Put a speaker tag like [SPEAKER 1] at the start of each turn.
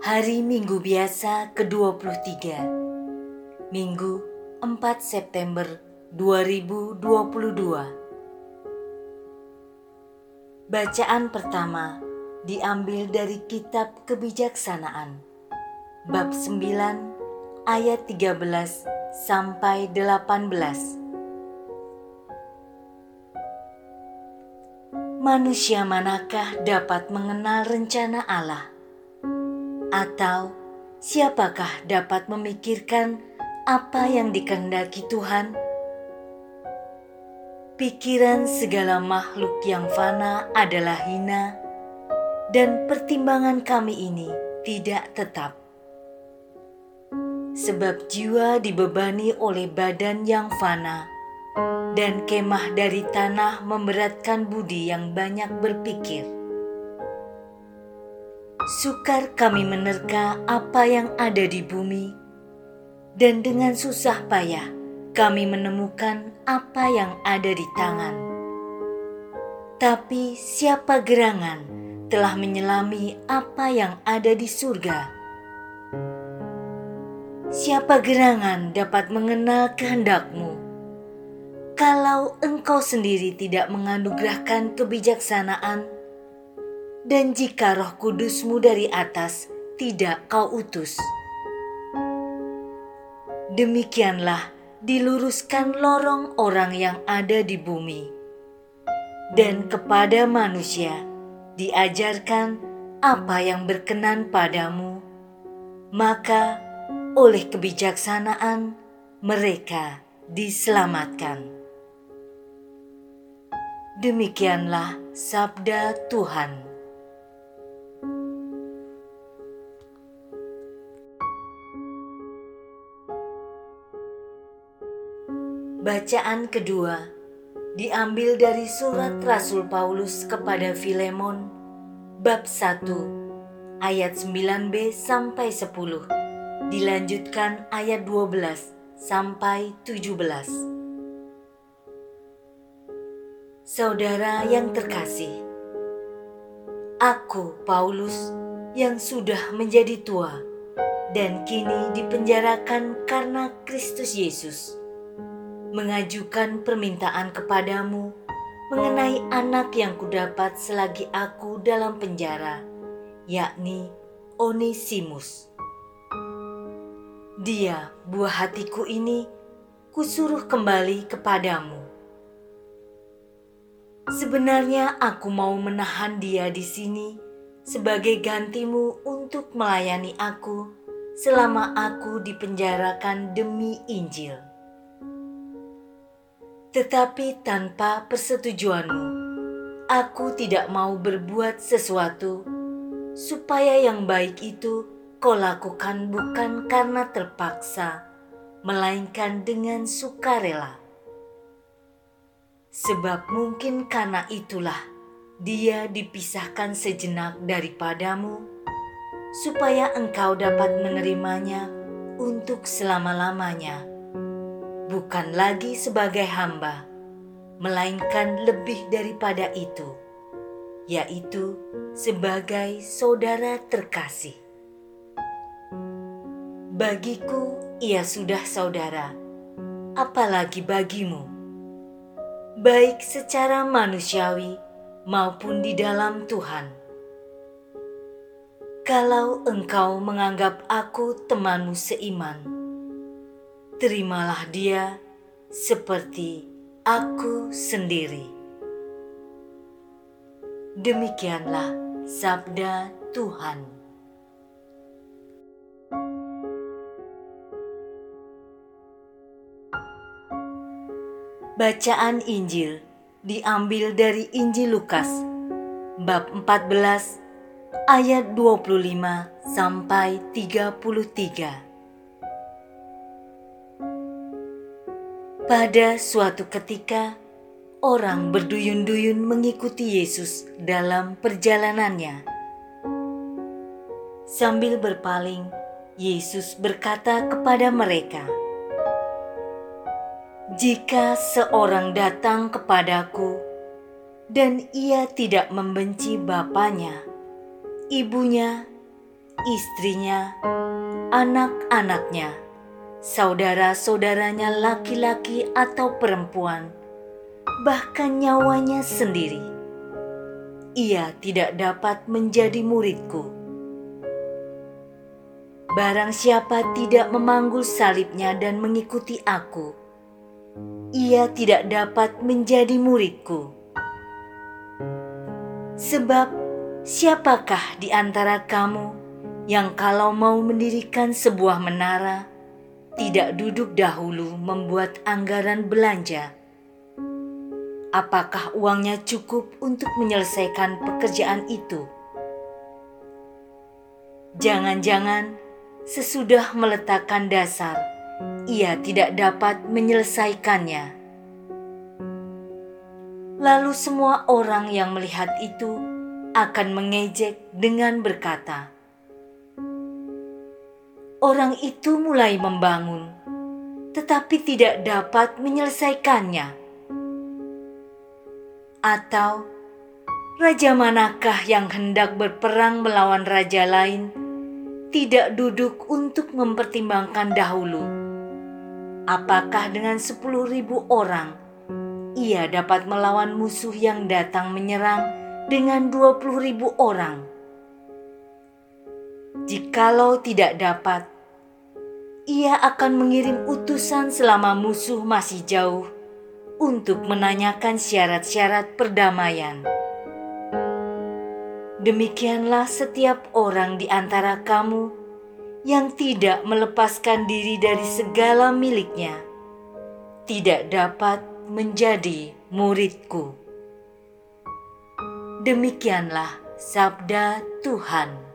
[SPEAKER 1] Hari Minggu biasa ke-23 Minggu 4 September 2022 Bacaan pertama diambil dari kitab kebijaksanaan Bab 9 ayat 13 sampai 18 Manusia manakah dapat mengenal rencana Allah? Atau siapakah dapat memikirkan apa yang dikehendaki Tuhan? Pikiran segala makhluk yang fana adalah hina, dan pertimbangan kami ini tidak tetap. Sebab jiwa dibebani oleh badan yang fana dan kemah dari tanah memberatkan budi yang banyak berpikir. Sukar kami menerka apa yang ada di bumi, dan dengan susah payah kami menemukan apa yang ada di tangan. Tapi siapa gerangan telah menyelami apa yang ada di surga? Siapa gerangan dapat mengenal kehendakmu? kalau engkau sendiri tidak menganugerahkan kebijaksanaan, dan jika roh kudusmu dari atas tidak kau utus. Demikianlah diluruskan lorong orang yang ada di bumi, dan kepada manusia diajarkan apa yang berkenan padamu, maka oleh kebijaksanaan mereka diselamatkan. Demikianlah sabda Tuhan. Bacaan kedua diambil dari surat Rasul Paulus kepada Filemon bab 1 ayat 9b sampai 10 dilanjutkan ayat 12 sampai 17. Saudara yang terkasih, aku Paulus yang sudah menjadi tua dan kini dipenjarakan karena Kristus Yesus, mengajukan permintaan kepadamu mengenai anak yang kudapat selagi aku dalam penjara, yakni Onesimus. Dia, buah hatiku ini, kusuruh kembali kepadamu Sebenarnya aku mau menahan dia di sini sebagai gantimu untuk melayani aku selama aku dipenjarakan demi Injil. Tetapi tanpa persetujuanmu, aku tidak mau berbuat sesuatu supaya yang baik itu kau lakukan bukan karena terpaksa, melainkan dengan sukarela. Sebab mungkin karena itulah dia dipisahkan sejenak daripadamu, supaya engkau dapat menerimanya untuk selama-lamanya, bukan lagi sebagai hamba, melainkan lebih daripada itu, yaitu sebagai saudara terkasih. Bagiku, ia sudah saudara, apalagi bagimu baik secara manusiawi maupun di dalam Tuhan. Kalau engkau menganggap aku temanmu seiman, terimalah dia seperti aku sendiri. Demikianlah sabda Tuhan. Bacaan Injil diambil dari Injil Lukas bab 14 ayat 25 sampai 33. Pada suatu ketika orang berduyun-duyun mengikuti Yesus dalam perjalanannya. Sambil berpaling, Yesus berkata kepada mereka, jika seorang datang kepadaku dan ia tidak membenci bapaknya, ibunya, istrinya, anak-anaknya, saudara-saudaranya laki-laki atau perempuan, bahkan nyawanya sendiri. Ia tidak dapat menjadi muridku. Barang siapa tidak memanggul salibnya dan mengikuti aku, ia tidak dapat menjadi muridku. Sebab siapakah di antara kamu yang kalau mau mendirikan sebuah menara, tidak duduk dahulu membuat anggaran belanja? Apakah uangnya cukup untuk menyelesaikan pekerjaan itu? Jangan-jangan sesudah meletakkan dasar, ia tidak dapat menyelesaikannya. Lalu, semua orang yang melihat itu akan mengejek dengan berkata, "Orang itu mulai membangun, tetapi tidak dapat menyelesaikannya." Atau, raja manakah yang hendak berperang melawan raja lain? tidak duduk untuk mempertimbangkan dahulu. Apakah dengan sepuluh ribu orang ia dapat melawan musuh yang datang menyerang dengan dua puluh ribu orang? Jikalau tidak dapat, ia akan mengirim utusan selama musuh masih jauh untuk menanyakan syarat-syarat perdamaian. Demikianlah setiap orang di antara kamu yang tidak melepaskan diri dari segala miliknya, tidak dapat menjadi muridku. Demikianlah sabda Tuhan.